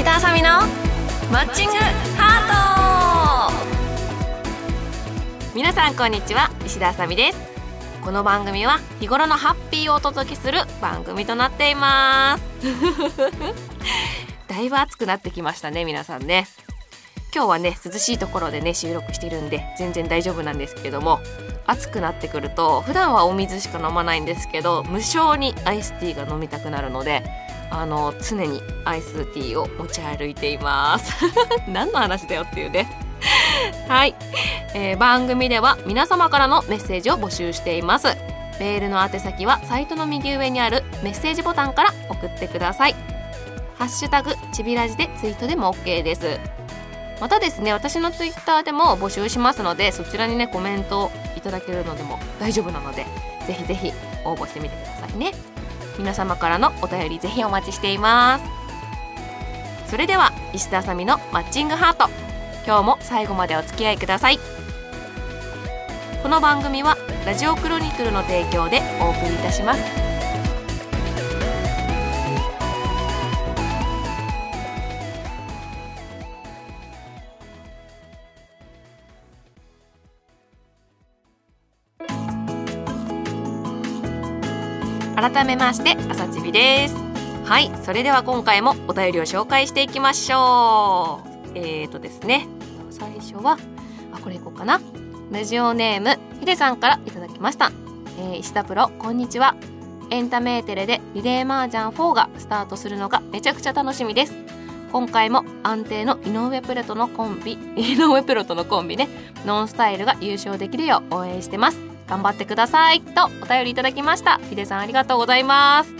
石田あさみのマッチングハート。皆さんこんにちは石田あさみです。この番組は日頃のハッピーをお届けする番組となっています。だいぶ暑くなってきましたね皆さんね。今日はね涼しいところでね収録しているんで全然大丈夫なんですけども暑くなってくると普段はお水しか飲まないんですけど無性にアイスティーが飲みたくなるのであの常にアイスティーを持ち歩いています。何の話だよっていうね。はい、えー、番組では皆様からのメッセージを募集しています。メールの宛先はサイトの右上にあるメッセージボタンから送ってください。ハッシュタグちびラジでツイートでも OK です。またですね私のツイッターでも募集しますのでそちらにねコメントいただけるのでも大丈夫なのでぜひぜひ応募してみてくださいね。皆様からのお便りぜひお待ちしています。それでは石田あさみのマッチングハート。今日も最後までお付き合いください。この番組はラジオクロニクルの提供でお送りいたします。改めまして朝ちびです。はいそれでは今回もお便りを紹介していきましょう。えーとですね最初はあこれいこうかな。ラジオネームひでさんからいただきました、えー、石田プロこんにちは。エンタメーテレでリレーマージャン4がスタートするのがめちゃくちゃ楽しみです。今回も安定の井上プロとのコンビ井上プロとのコンビねノンスタイルが優勝できるよう応援してます。頑張ってください。とお便りいただきました。ヒデさんありがとうございます。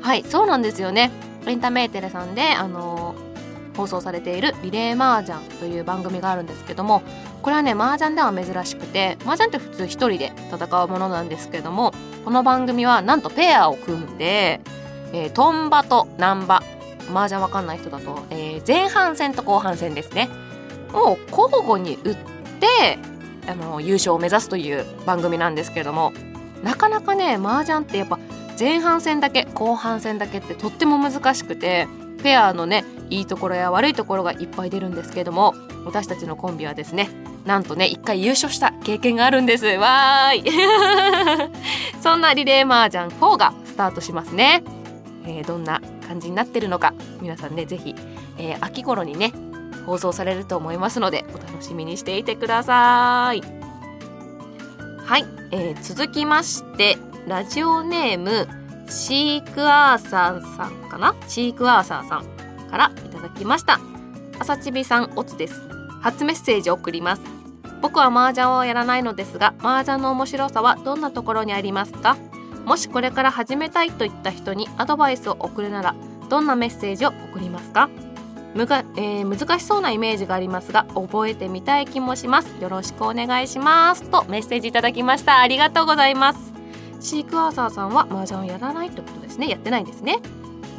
はいそうなんですよね。エンタメーテレさんであのー、放送されているリレーマージャンという番組があるんですけどもこれはね麻雀では珍しくて麻雀って普通一人で戦うものなんですけどもこの番組はなんとペアを組んで、えー、トンバとナンバ麻雀わかんない人だと、えー、前半戦と後半戦ですね。を交互に打ってあの優勝を目指すという番組なんですけれどもなかなかね麻雀ってやっぱ前半戦だけ後半戦だけってとっても難しくてペアのねいいところや悪いところがいっぱい出るんですけれども私たちのコンビはですねなんとね一回優勝した経験があるんです。わーい。そんなリレー麻雀4がスタートしますね、えー、どんな感じになってるのか皆さんね是非、えー、秋頃にね放送されると思いますのでお楽しみにしていてください。はい、えー、続きましてラジオネームシークアーサーさんかな？シークアーサーさんからいただきました。朝ちびさんおつです。初メッセージを送ります。僕は麻雀をやらないのですが麻雀の面白さはどんなところにありますか？もしこれから始めたいといった人にアドバイスを送るならどんなメッセージを送りますか？むが、えー、難しそうなイメージがありますが覚えてみたい気もします。よろしくお願いします。とメッセージいただきました。ありがとうございます。シークワーサーさんは麻雀をやらないってことですね。やってないんですね。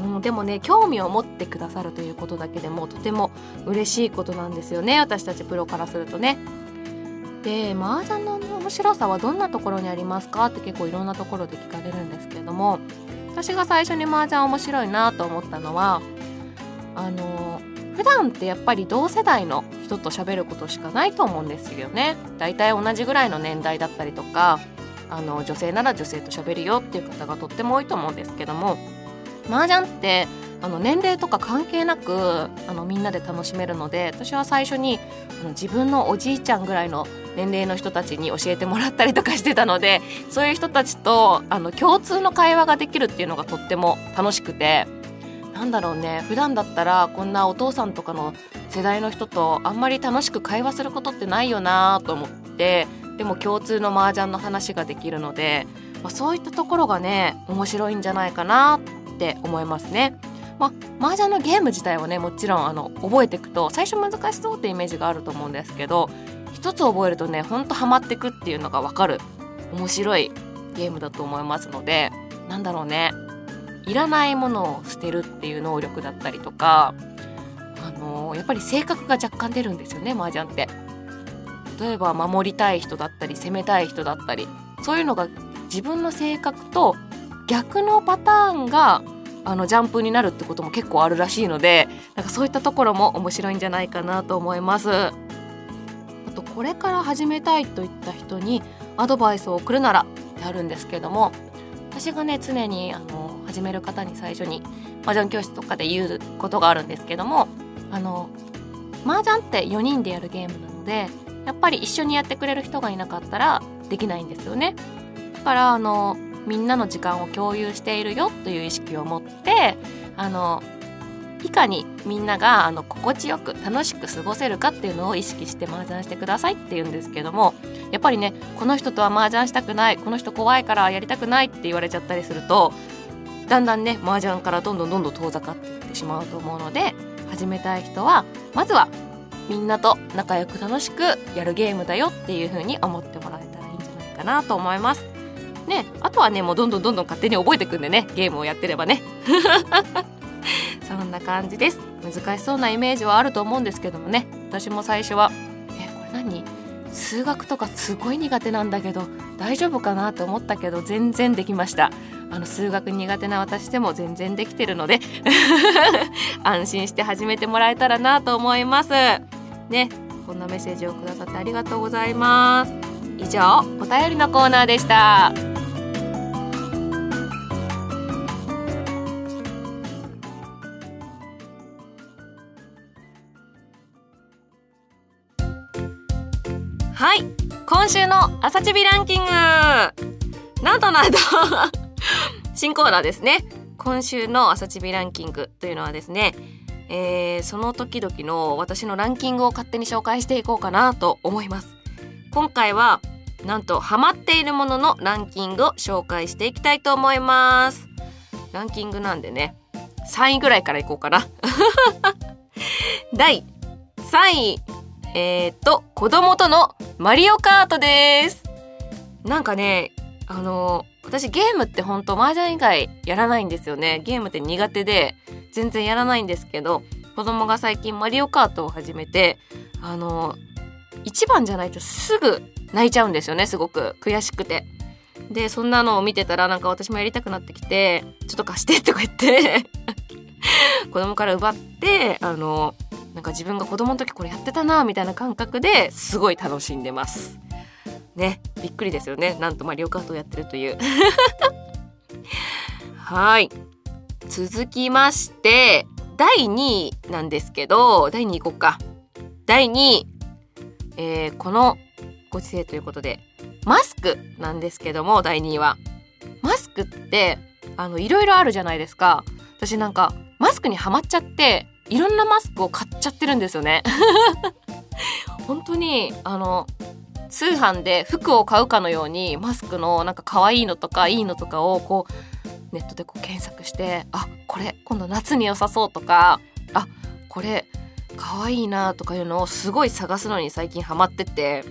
うん、でもね興味を持ってくださるということだけでもとても嬉しいことなんですよね。私たちプロからするとね。で麻雀の面白さはどんなところにありますか？って結構いろんなところで聞かれるんですけれども私が最初に麻雀面白いなと思ったのはあの普段ってやっぱり同世代の人と喋ることしかないと思うんですよね。だいたい同じぐらいの年代だったりとかあの女性なら女性と喋るよっていう方がとっても多いと思うんですけども麻雀ってあの年齢とか関係なくあのみんなで楽しめるので私は最初にあの自分のおじいちゃんぐらいの年齢の人たちに教えてもらったりとかしてたのでそういう人たちとあの共通の会話ができるっていうのがとっても楽しくてなんだろうね普段だったらこんなお父さんとかの世代の人とあんまり楽しく会話することってないよなと思ってでも共通の麻雀の話ができるので、まあ、そういったところがね面白いんじゃないかなって思いますね。まあ、麻雀のゲーム自体はねもちろんあの覚えていくと最初難しそうってイメージがあると思うんですけど一つ覚えるとねほんとハマってくっていうのが分かる面白いゲームだと思いますのでなんだろうねいらないものを捨てるっていう能力だったりとか、あのー、やっぱり性格が若干出るんですよね麻雀って。例えば守りたい人だったり攻めたい人だったりそういうのが自分の性格と逆のパターンがあのジャンプになるってことも結構あるらしいのでなんかそういったところも面白いんじゃないかなと思いますあとこれから始めたいといった人にアドバイスを送るならってあるんですけども私がね常にあの始める方に最初に麻雀教室とかで言うことがあるんですけどもあの麻雀って4人でやるゲームなのでやっぱり一緒にやってくれる人がいなかったらできないんですよね。だからあのみんなの時間を共有しているよという意識を持ってあのいかにみんながあの心地よく楽しく過ごせるかっていうのを意識して麻雀してくださいって言うんですけどもやっぱりねこの人とは麻雀したくないこの人怖いからやりたくないって言われちゃったりするとだんだんね麻雀からどんどんどんどん遠ざかっていってしまうと思うので始めたい人はまずはみんなと仲良く楽しくやるゲームだよっていう風に思ってもらえたらいいんじゃないかなと思います。ね、あとはねもうどんどんどんどん勝手に覚えてくんでねゲームをやってればね。そんな感じです。難しそうなイメージはあると思うんですけどもね。私も最初はえこれ何？数学とかすごい苦手なんだけど大丈夫かなと思ったけど全然できました。あの数学苦手な私でも全然できてるので 安心して始めてもらえたらなと思います。ねこんなメッセージをくださってありがとうございます。以上お便りのコーナーでした。はい今週の朝チビランキング。なんとなんと新コーナーですね。今週の朝チビランキングというのはですねえー、その時々の私のランキングを勝手に紹介していこうかなと思います。今回はなんとハマっているもののランキングを紹介していきたいと思います。ランキングなんでね3位ぐらいからいこうかな。第3位えー、っと子供とのマリオカートです。なんかねあの私ゲームって本当麻雀以外やらないんですよねゲームって苦手で全然やらないんですけど子供が最近マリオカートを始めてあの1番じゃないとすぐ泣いちゃうんですよねすごく悔しくて。でそんなのを見てたらなんか私もやりたくなってきて「ちょっと貸して」とか言って 子供から奪ってあのなんか自分が子供の時これやってたなみたいな感覚ですごい楽しんでます。ねびっくりですよね。なんとマリオカートをやってるという。はい。続きまして第2位なんですけど第2位いこうか。第2位、えー、このご時世ということでマスクなんですけども第2位は。マスクってあのいろいろあるじゃないですか。私なんかマスクにはまっちゃっていろんなマスクを買っちゃってるんですよね。本当にあの通販で服を買うかのようにマスクのなんか可愛いのとかいいのとかをこうネットでこう検索してあこれ今度夏に良さそうとかあこれ可愛いなとかいうのをすごい探すのに最近ハマってて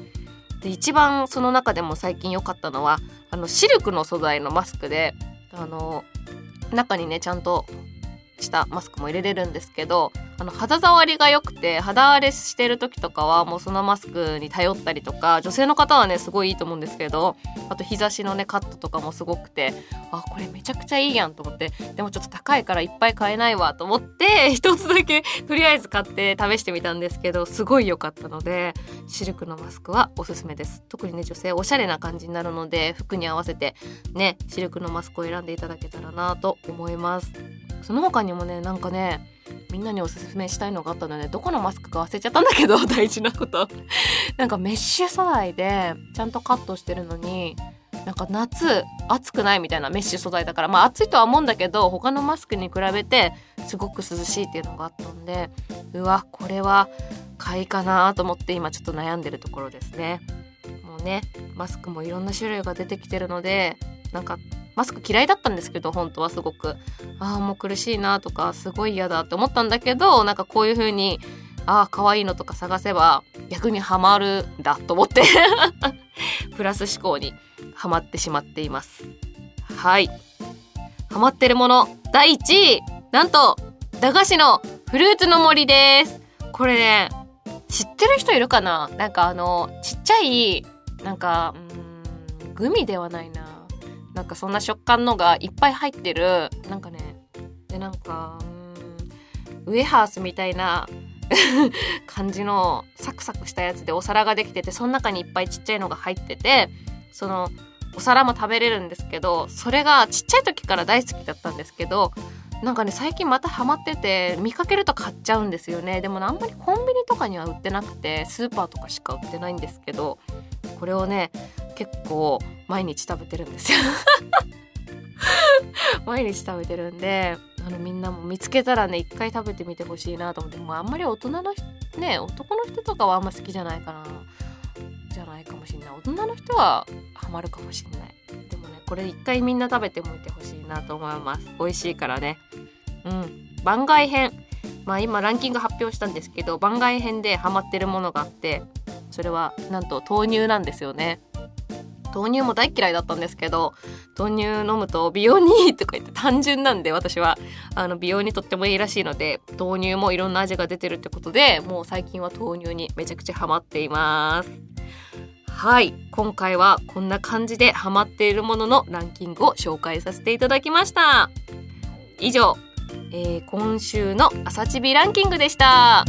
で一番その中でも最近良かったのはあのシルクの素材のマスクであの中にねちゃんとしたマスクも入れれるんですけどあの肌触りが良くて肌荒れしてる時とかはもうそのマスクに頼ったりとか女性の方はねすごいいいと思うんですけどあと日差しのねカットとかもすごくてあこれめちゃくちゃいいやんと思ってでもちょっと高いからいっぱい買えないわと思って 一つだけとりあえず買って試してみたんですけどすごい良かったのでシルクのマスクはおすすめです。特にね女性おしゃれな感じになるので服に合わせてねシルクのマスクを選んでいただけたらなと思います。その他にもねなんかねみんなにおすすめしたいのがあったのでどこのマスクか忘れちゃったんだけど 大事なこと。なんかメッシュ素材でちゃんとカットしてるのになんか夏暑くないみたいなメッシュ素材だから。まあ暑いとは思うんだけど他のマスクに比べてすごく涼しいっていうのがあったんでうわこれは買いかなと思って今ちょっと悩んでるところですね。もうねマスクもいろんな種類が出てきてるのでなんかマスク嫌いだったんですけど本当はすごく。ああもう苦しいなとかすごい嫌だって思ったんだけどなんかこういう風にああ可愛いのとか探せば逆にハマるんだと思って プラス思考にはまってしまっています。はい。ハマってるもの第1位なんと駄菓子のフルーツの森です。これね知ってる人いるかな？なんかあのちっちゃいなんかうんグミではないな。なんかそんな食感のがいっぱい入ってるなんかねでなんかウエハースみたいな 感じのサクサクしたやつでお皿ができててその中にいっぱいちっちゃいのが入っててそのお皿も食べれるんですけどそれがちっちゃい時から大好きだったんですけどなんかね最近またハマってて見かけると買っちゃうんですよね。でもあんまりコンビニとかには売ってなくてスーパーとかしか売ってないんですけどこれをね結構毎日食べてるんですよ。毎日食べてるんであのみんなも見つけたらね一回食べてみてほしいなと思って。もうあんまり大人のね男の人とかはあんま好きじゃないかなじゃないかもしんない。大人の人はハマるかもしんない。でもねこれ一回みんな食べてみてほしいなと思います。美味しいからね。うん。番外編。まあ今ランキング発表したんですけど番外編でハマってるものがあってそれはなんと豆乳なんですよね。豆乳も大嫌いだったんですけど豆乳飲むと美容にいいとか言って単純なんで私は。あの美容にとってもいいらしいので豆乳もいろんな味が出てるってことでもう最近は豆乳にめちゃくちゃハマっています。はい。今回はこんな感じでハマっているもののランキングを紹介させていただきました。以上、えー、今週の朝チビランキングでした。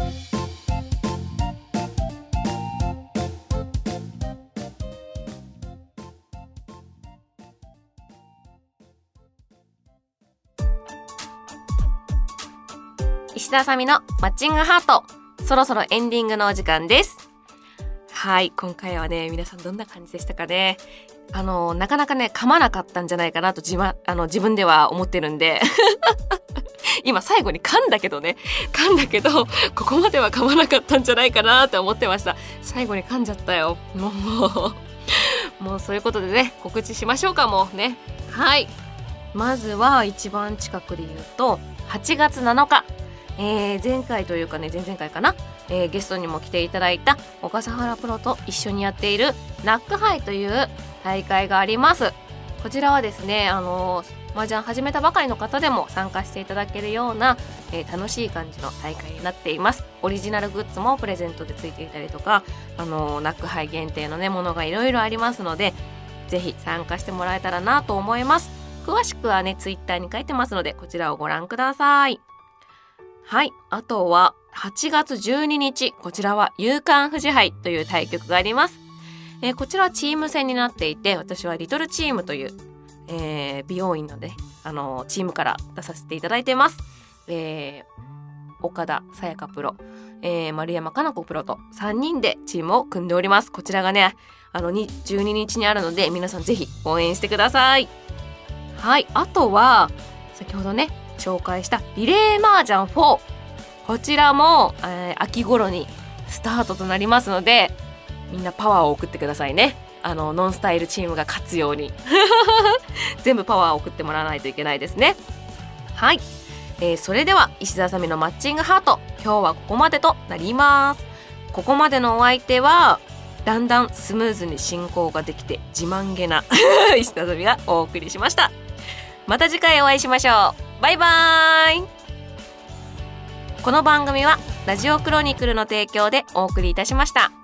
石田あさみのマッチングハート。そろそろエンディングのお時間です。はい、今回はね、皆さんどんな感じでしたかね。あの、なかなかね、噛まなかったんじゃないかなと自分、あの、自分では思ってるんで。今最後に噛んだけどね、噛んだけど、ここまでは噛まなかったんじゃないかなって思ってました。最後に噛んじゃったよ。もう、もうそういうことでね、告知しましょうか、もうね。はい。まずは一番近くで言うと、8月7日、えー、前回というかね前々回かな、えー、ゲストにも来ていただいた小笠原プロと一緒にやっているナックハイという大会があります。こちらはですねあのー、麻雀始めたばかりの方でも参加していただけるような、えー、楽しい感じの大会になっています。オリジナルグッズもプレゼントでついていたりとかあのー、ナックハイ限定のねものがいろいろありますのでぜひ参加してもらえたらなと思います。詳しくはねツイッターに書いてますのでこちらをご覧ください。はい。あとは、8月12日、こちらは、夕刊富士杯という対局があります。えー、こちらはチーム戦になっていて、私はリトルチームという、えー、美容院のね、あのー、チームから出させていただいてます。え、岡田さやかプロ、え、丸山かな子プロと3人でチームを組んでおります。こちらがね、あの、12日にあるので、皆さんぜひ応援してください。はい。あとは、先ほどね、紹介したリレーマージャン4こちらも、えー、秋頃にスタートとなりますのでみんなパワーを送ってくださいね。あのノンスタイルチームが勝つように。全部パワーを送ってもらわないといけないですね。はい、えー、それでは石田さみのマッチングハート。今日はここまでとなります。ここまでのお相手はだんだんスムーズに進行ができて自慢げな 石田さみがお送りしました。また次回お会いしましょう。バイバイこの番組はラジオクロニクルの提供でお送りいたしました。